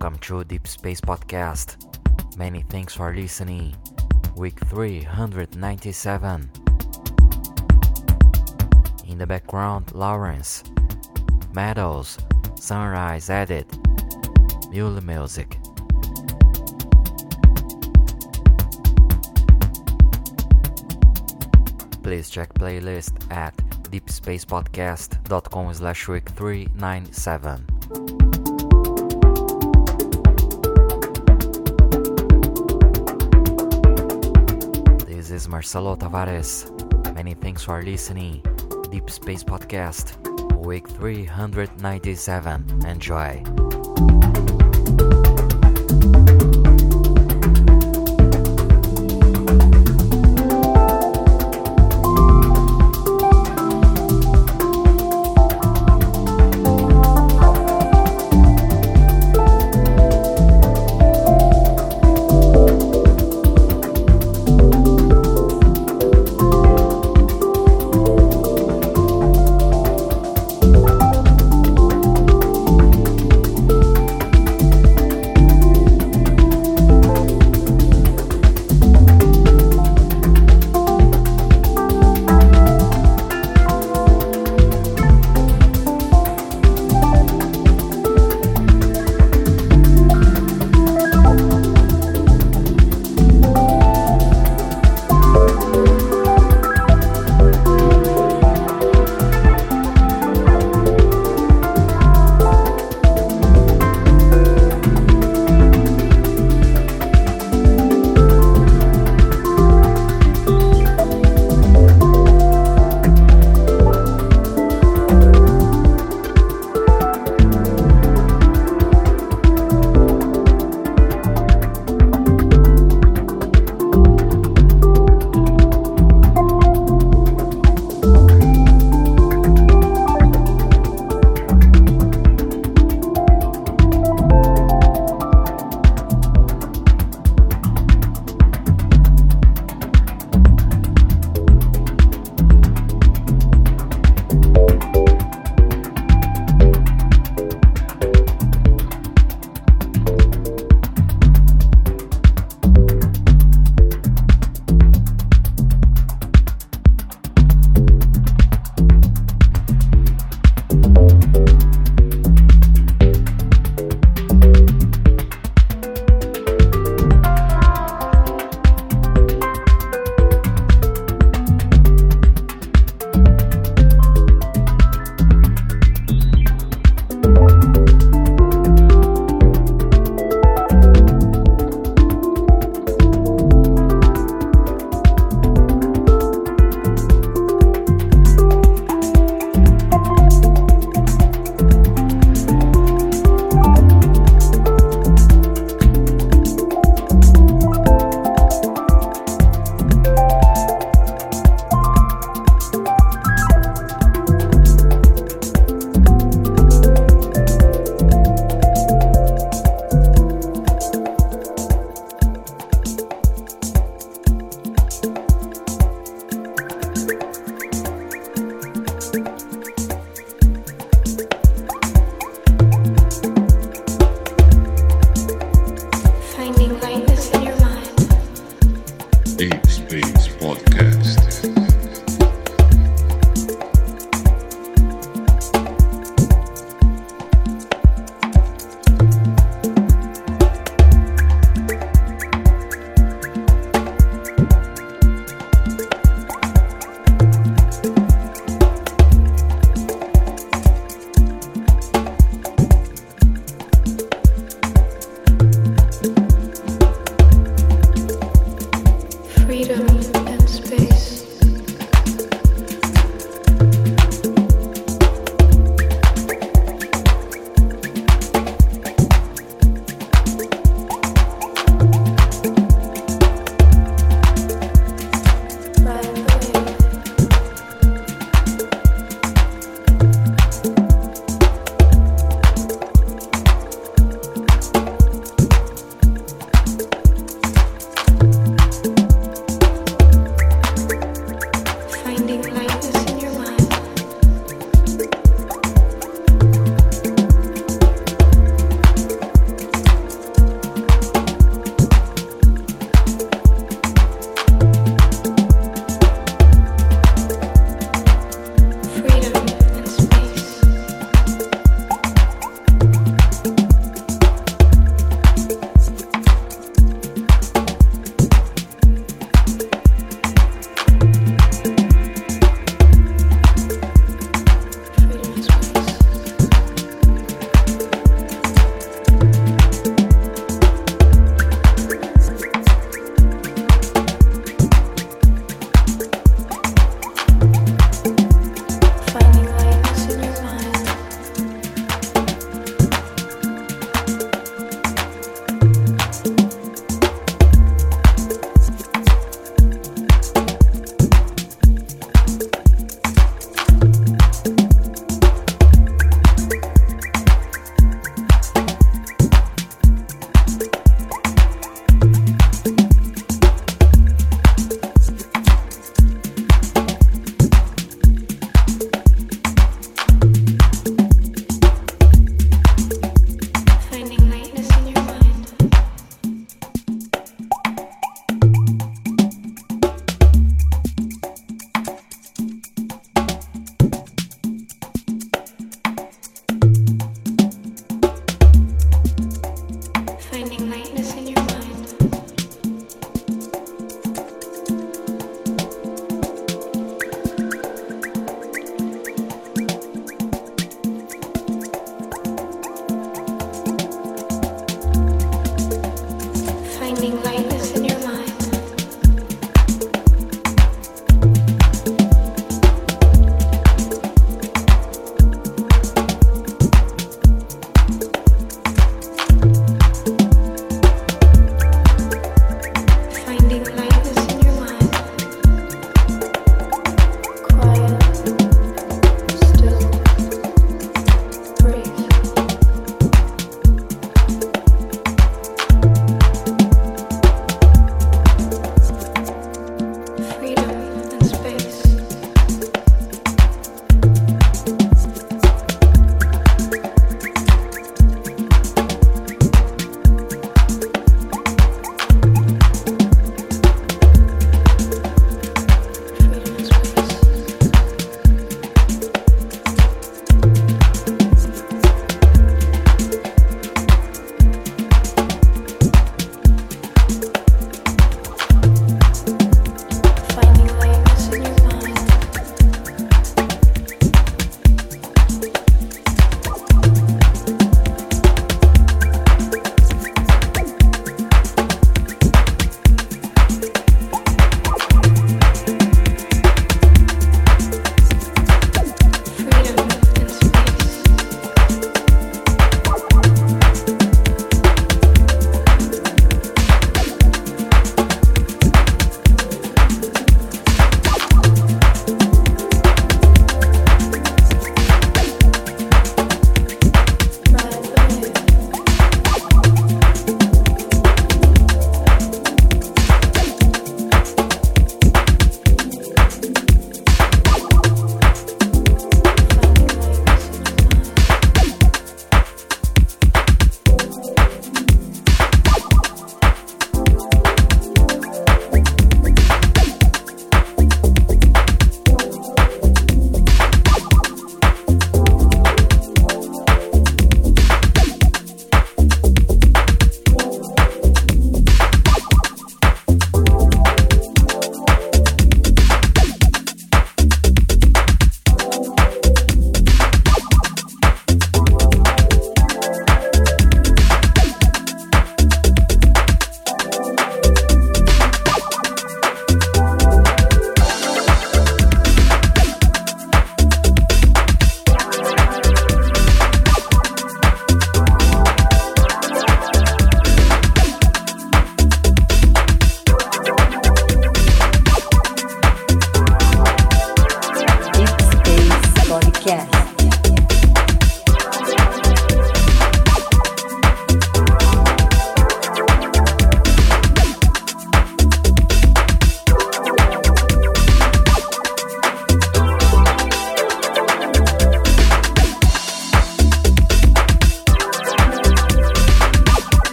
Welcome to Deep Space Podcast. Many thanks for listening. Week 397. In the background, Lawrence. Meadows. Sunrise Edit. Mule Musiq. Please check playlist at deepspacepodcast.com slash week 397. Is Marcelo Tavares. Many thanks for listening. Deep Space Podcast, week 397. Enjoy.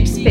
Deep Space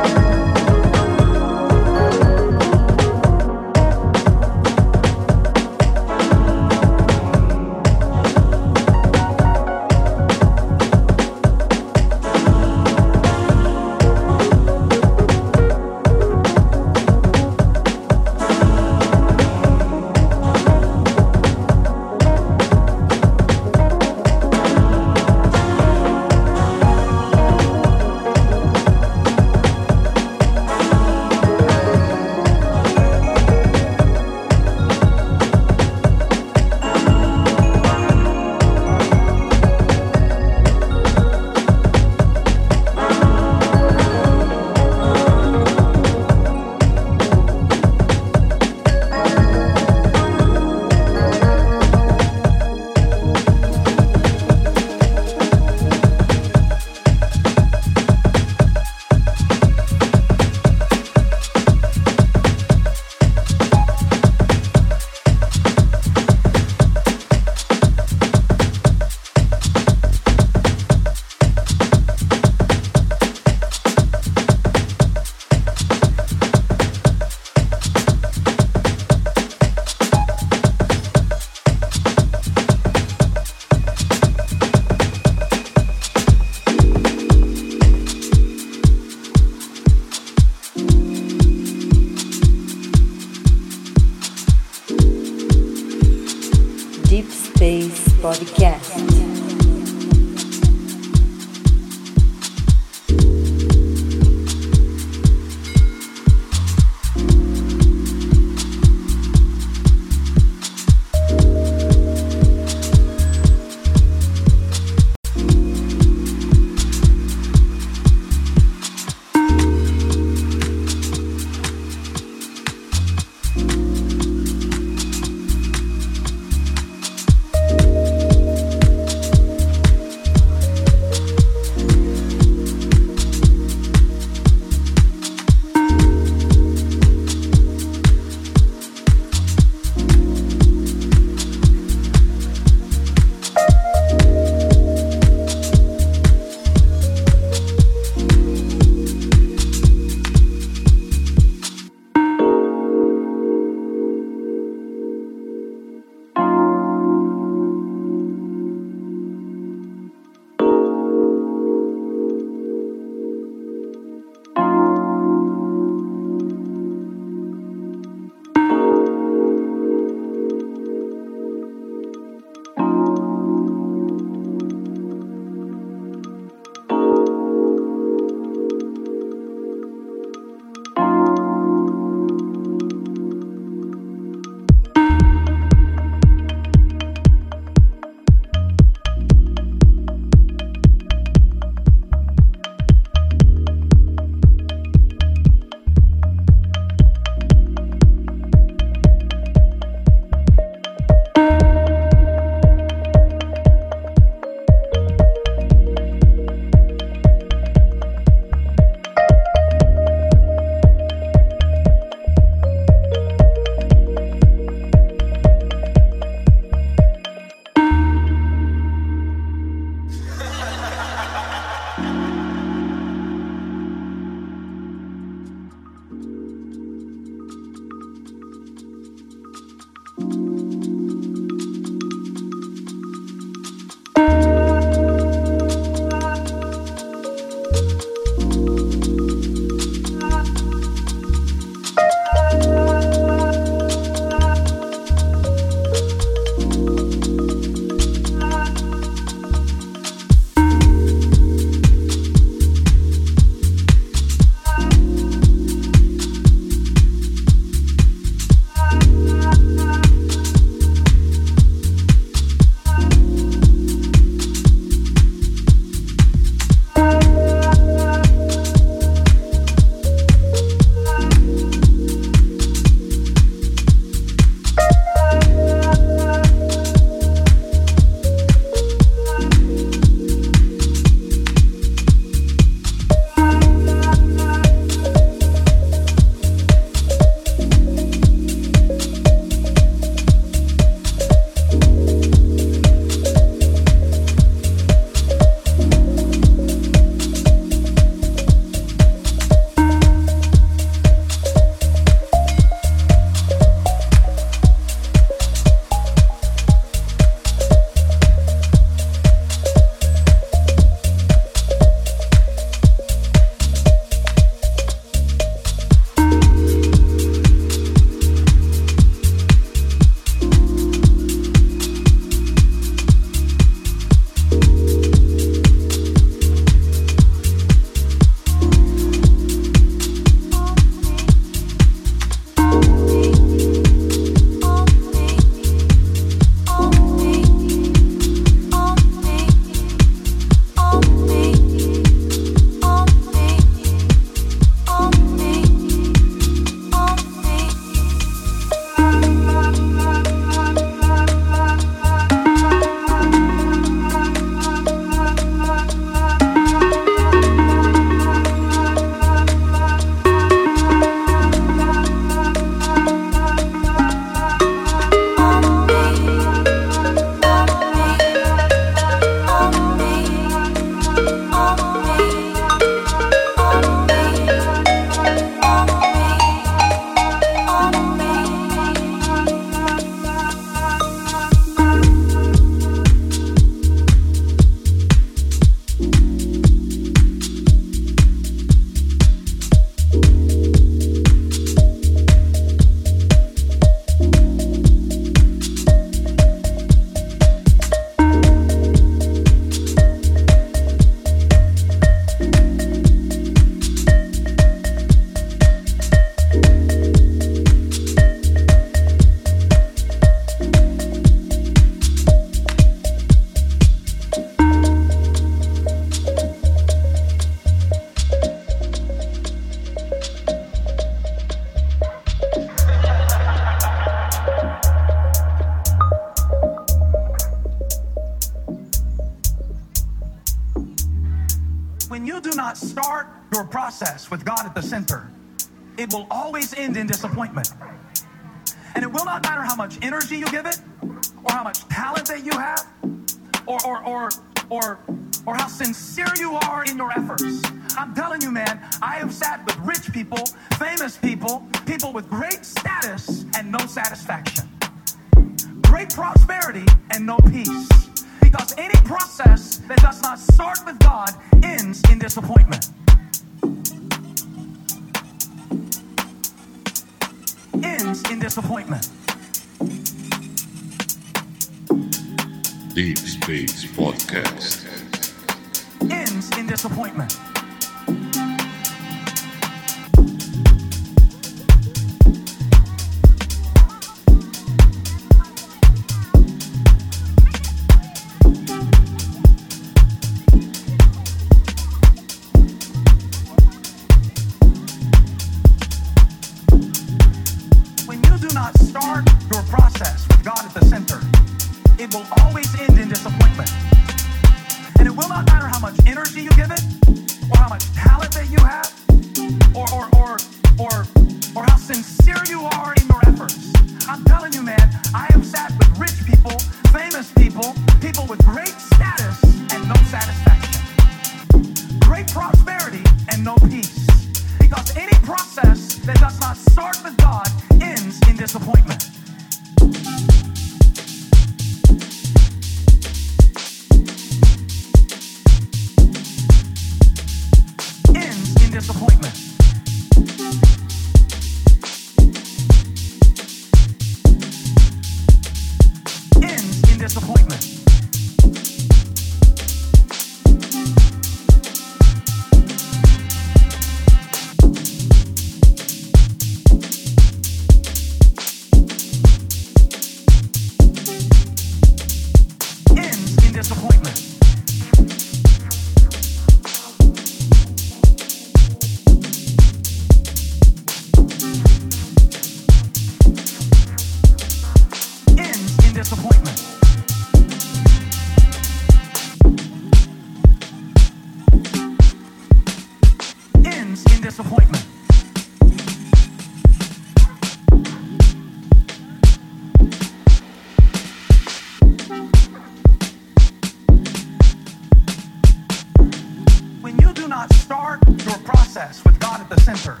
not start your process with God at the center,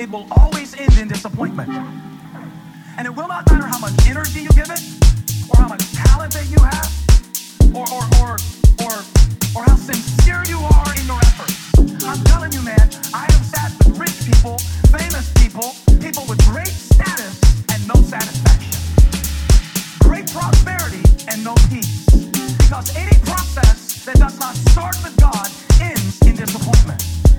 it will always end in disappointment. And it will not matter how much energy you give it, or how much talent that you have, or, or, or, or, or how sincere you are in your efforts. I'm telling you, man, I have sat with rich people, famous people, people with great status and no satisfaction, great prosperity and no peace. Because any process that does not start with God in, in disappointment.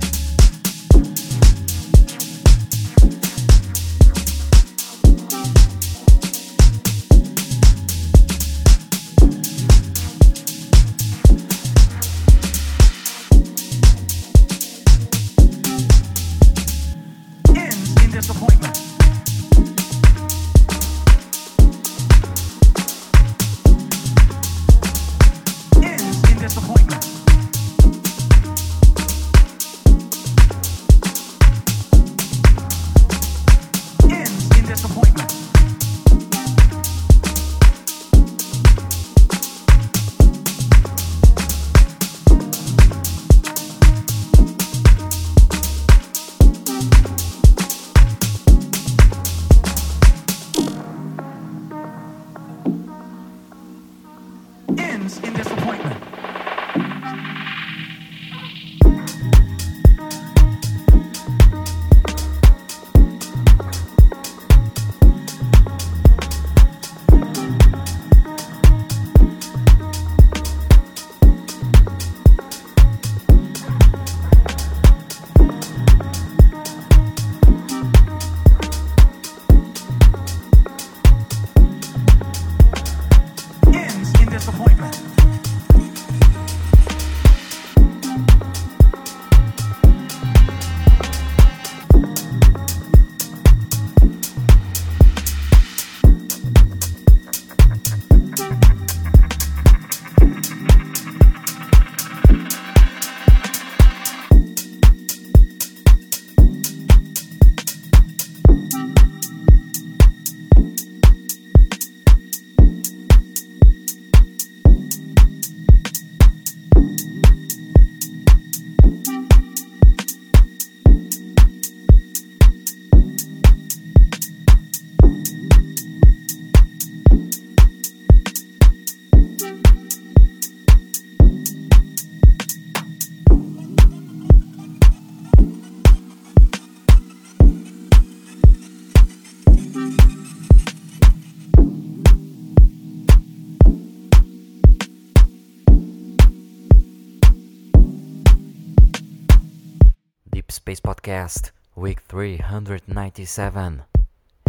Space Podcast, week 397.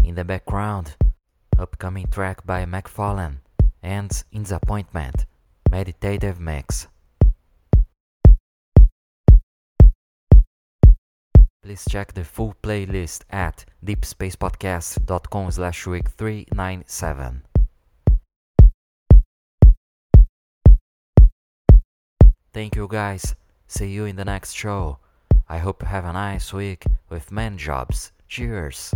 In the background, upcoming track by McFarlane and In the Appointment, Meditative Mix. Please check the full playlist at deepspacepodcast.com slash week 397. Thank you guys. See you in the next show. I hope you have a nice week with man jobs. Cheers.